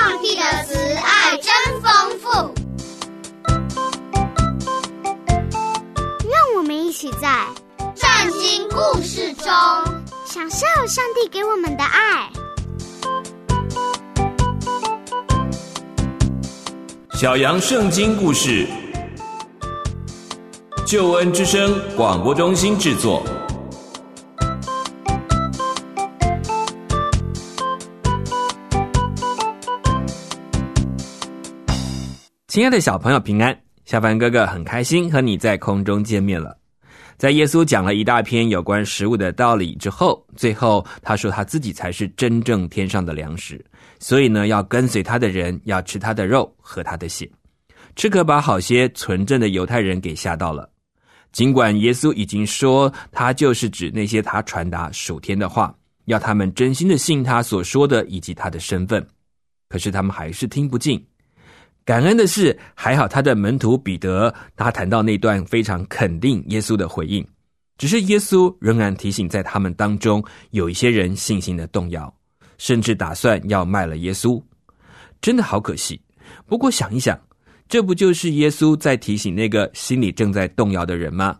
上帝的慈爱真丰富。让我们一起在圣经故事中享受上帝给我们的爱。小羊圣经故事，救恩之声广播中心制作。亲爱的小朋友，平安！小凡哥哥很开心和你在空中见面了。在耶稣讲了一大篇有关食物的道理之后，最后他说他自己才是真正天上的粮食，所以呢，要跟随他的人要吃他的肉，喝他的血。这可把好些纯正的犹太人给吓到了。尽管耶稣已经说他就是指那些他传达属天的话，要他们真心的信他所说的以及他的身份，可是他们还是听不进。感恩的是，还好他的门徒彼得，他谈到那段非常肯定耶稣的回应。只是耶稣仍然提醒，在他们当中有一些人信心的动摇，甚至打算要卖了耶稣。真的好可惜。不过想一想，这不就是耶稣在提醒那个心里正在动摇的人吗？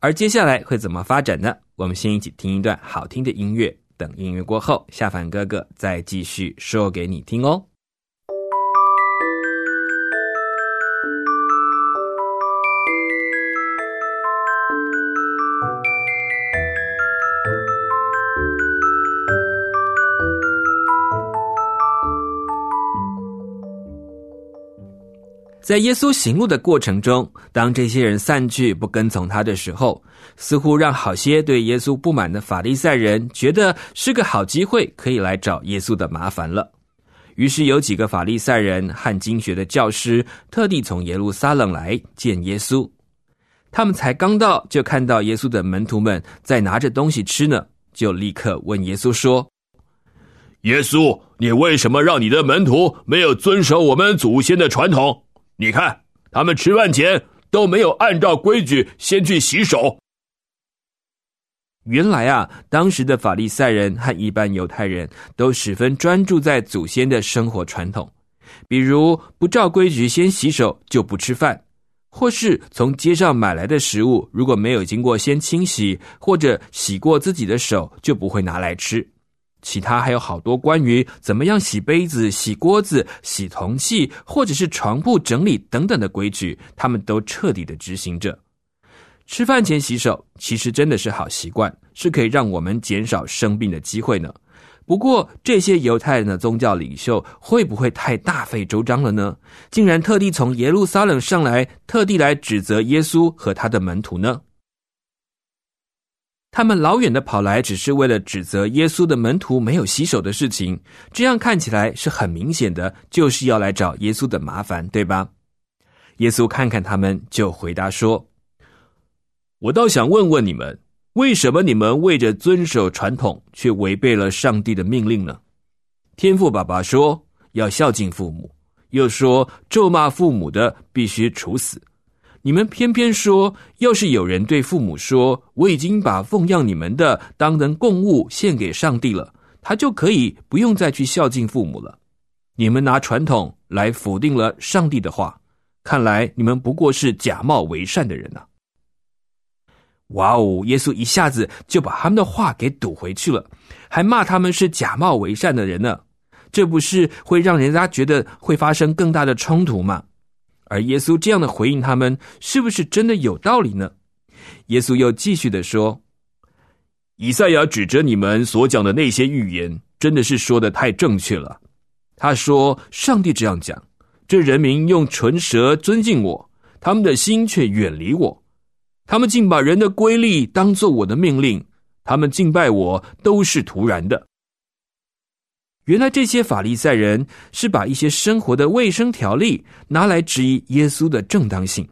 而接下来会怎么发展呢？我们先一起听一段好听的音乐，等音乐过后，下凡哥哥再继续说给你听哦。在耶稣行路的过程中，当这些人散去不跟从他的时候，似乎让好些对耶稣不满的法利赛人觉得是个好机会，可以来找耶稣的麻烦了。于是有几个法利赛人和经学的教师特地从耶路撒冷来见耶稣。他们才刚到，就看到耶稣的门徒们在拿着东西吃呢，就立刻问耶稣说：“耶稣，你为什么让你的门徒没有遵守我们祖先的传统？”你看，他们吃饭前都没有按照规矩先去洗手。原来啊，当时的法利赛人和一般犹太人都十分专注在祖先的生活传统，比如不照规矩先洗手就不吃饭，或是从街上买来的食物如果没有经过先清洗或者洗过自己的手，就不会拿来吃。其他还有好多关于怎么样洗杯子、洗锅子、洗铜器，或者是床铺整理等等的规矩，他们都彻底的执行着。吃饭前洗手，其实真的是好习惯，是可以让我们减少生病的机会呢。不过，这些犹太人的宗教领袖会不会太大费周章了呢？竟然特地从耶路撒冷上来，特地来指责耶稣和他的门徒呢？他们老远的跑来，只是为了指责耶稣的门徒没有洗手的事情。这样看起来是很明显的，就是要来找耶稣的麻烦，对吧？耶稣看看他们，就回答说：“我倒想问问你们，为什么你们为着遵守传统，却违背了上帝的命令呢？天父爸爸说要孝敬父母，又说咒骂父母的必须处死。”你们偏偏说，要是有人对父母说：“我已经把奉养你们的当成供物献给上帝了”，他就可以不用再去孝敬父母了。你们拿传统来否定了上帝的话，看来你们不过是假冒为善的人呐！哇哦，耶稣一下子就把他们的话给堵回去了，还骂他们是假冒为善的人呢，这不是会让人家觉得会发生更大的冲突吗？而耶稣这样的回应他们，是不是真的有道理呢？耶稣又继续的说：“以赛亚指着你们所讲的那些预言，真的是说的太正确了。他说，上帝这样讲：这人民用唇舌尊敬我，他们的心却远离我。他们竟把人的规律当做我的命令，他们敬拜我都是徒然的。”原来这些法利赛人是把一些生活的卫生条例拿来质疑耶稣的正当性，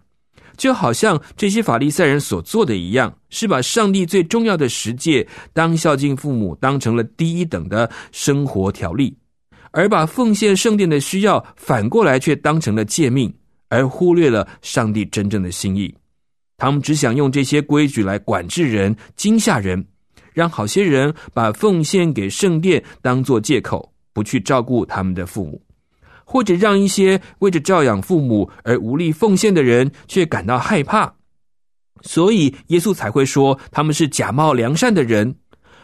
就好像这些法利赛人所做的一样，是把上帝最重要的十诫当孝敬父母当成了第一等的生活条例，而把奉献圣殿的需要反过来却当成了诫命，而忽略了上帝真正的心意。他们只想用这些规矩来管制人、惊吓人。让好些人把奉献给圣殿当做借口，不去照顾他们的父母，或者让一些为着照养父母而无力奉献的人却感到害怕。所以耶稣才会说他们是假冒良善的人，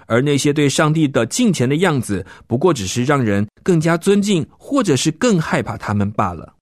而那些对上帝的敬虔的样子，不过只是让人更加尊敬，或者是更害怕他们罢了。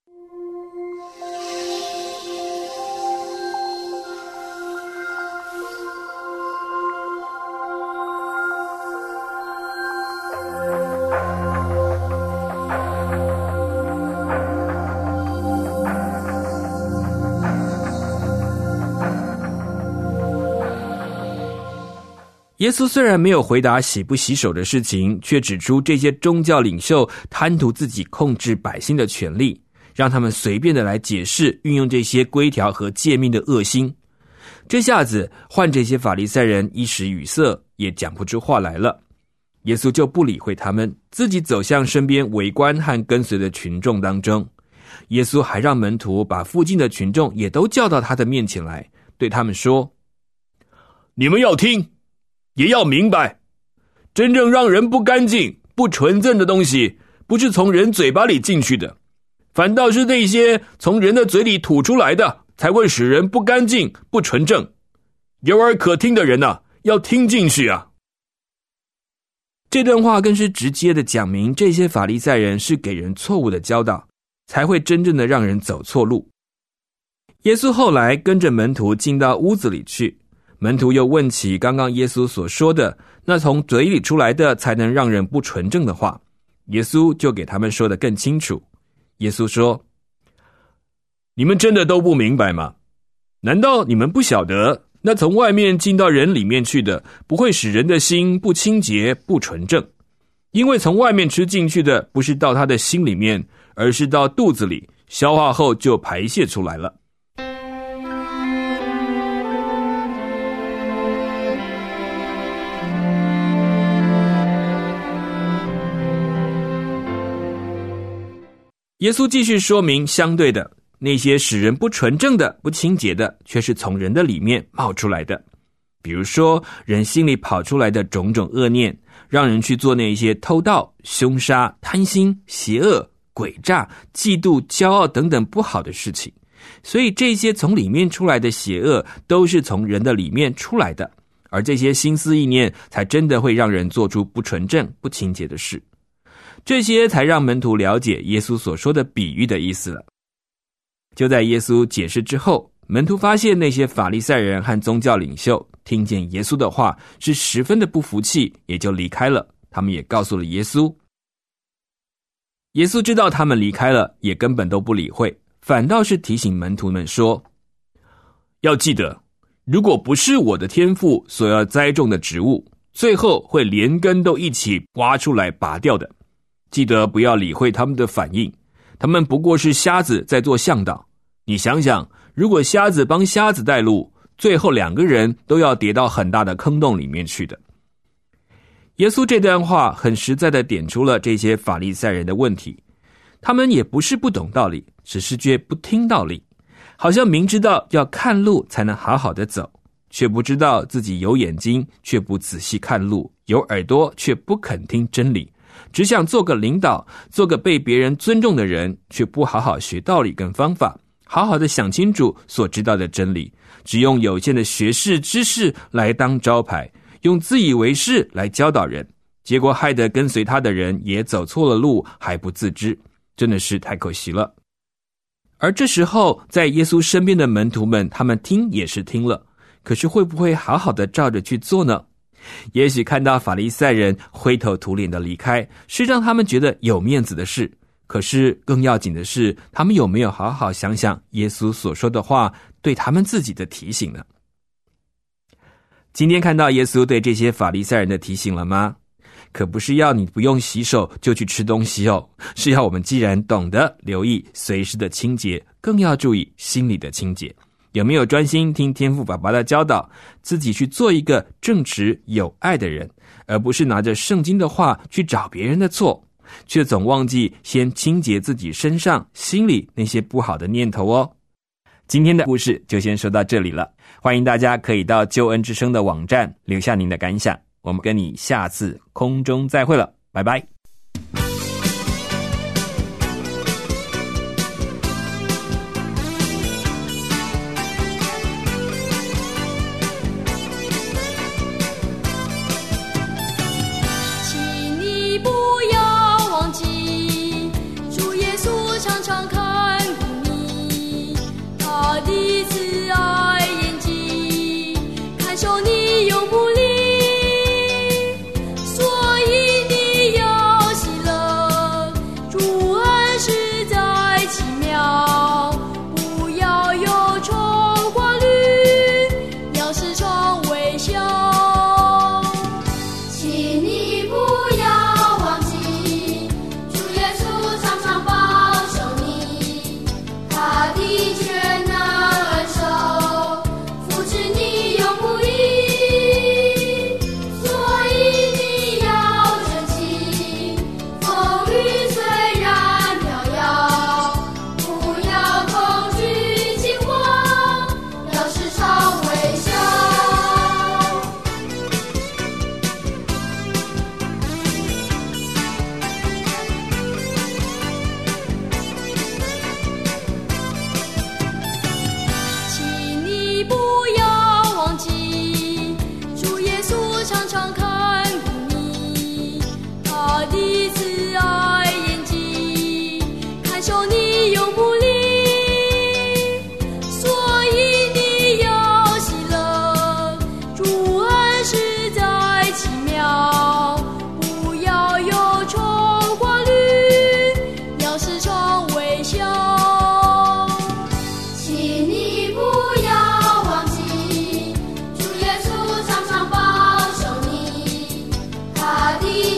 耶稣虽然没有回答洗不洗手的事情，却指出这些宗教领袖贪图自己控制百姓的权利，让他们随便的来解释、运用这些规条和诫命的恶心。这下子换这些法利赛人一时语塞，也讲不出话来了。耶稣就不理会他们，自己走向身边围观和跟随的群众当中。耶稣还让门徒把附近的群众也都叫到他的面前来，对他们说：“你们要听。”也要明白，真正让人不干净、不纯正的东西，不是从人嘴巴里进去的，反倒是那些从人的嘴里吐出来的，才会使人不干净、不纯正。有耳可听的人呐，要听进去啊！这段话更是直接的讲明，这些法利赛人是给人错误的教导，才会真正的让人走错路。耶稣后来跟着门徒进到屋子里去。门徒又问起刚刚耶稣所说的那从嘴里出来的才能让人不纯正的话，耶稣就给他们说的更清楚。耶稣说：“你们真的都不明白吗？难道你们不晓得那从外面进到人里面去的，不会使人的心不清洁、不纯正？因为从外面吃进去的，不是到他的心里面，而是到肚子里，消化后就排泄出来了。”耶稣继续说明，相对的那些使人不纯正的、不清洁的，却是从人的里面冒出来的。比如说，人心里跑出来的种种恶念，让人去做那些偷盗、凶杀、贪心、邪恶、诡诈、嫉妒、骄傲等等不好的事情。所以，这些从里面出来的邪恶，都是从人的里面出来的。而这些心思意念，才真的会让人做出不纯正、不清洁的事。这些才让门徒了解耶稣所说的比喻的意思了。就在耶稣解释之后，门徒发现那些法利赛人和宗教领袖听见耶稣的话是十分的不服气，也就离开了。他们也告诉了耶稣。耶稣知道他们离开了，也根本都不理会，反倒是提醒门徒们说：“要记得，如果不是我的天赋所要栽种的植物，最后会连根都一起挖出来拔掉的。”记得不要理会他们的反应，他们不过是瞎子在做向导。你想想，如果瞎子帮瞎子带路，最后两个人都要跌到很大的坑洞里面去的。耶稣这段话很实在的点出了这些法利赛人的问题，他们也不是不懂道理，只是却不听道理，好像明知道要看路才能好好的走，却不知道自己有眼睛却不仔细看路，有耳朵却不肯听真理。只想做个领导，做个被别人尊重的人，却不好好学道理跟方法，好好的想清楚所知道的真理，只用有限的学识知识来当招牌，用自以为是来教导人，结果害得跟随他的人也走错了路，还不自知，真的是太可惜了。而这时候，在耶稣身边的门徒们，他们听也是听了，可是会不会好好的照着去做呢？也许看到法利赛人灰头土脸的离开，是让他们觉得有面子的事。可是更要紧的是，他们有没有好好想想耶稣所说的话对他们自己的提醒呢？今天看到耶稣对这些法利赛人的提醒了吗？可不是要你不用洗手就去吃东西哦，是要我们既然懂得留意随时的清洁，更要注意心里的清洁。有没有专心听天赋爸爸的教导，自己去做一个正直有爱的人，而不是拿着圣经的话去找别人的错，却总忘记先清洁自己身上心里那些不好的念头哦。今天的故事就先说到这里了，欢迎大家可以到救恩之声的网站留下您的感想，我们跟你下次空中再会了，拜拜。Hadi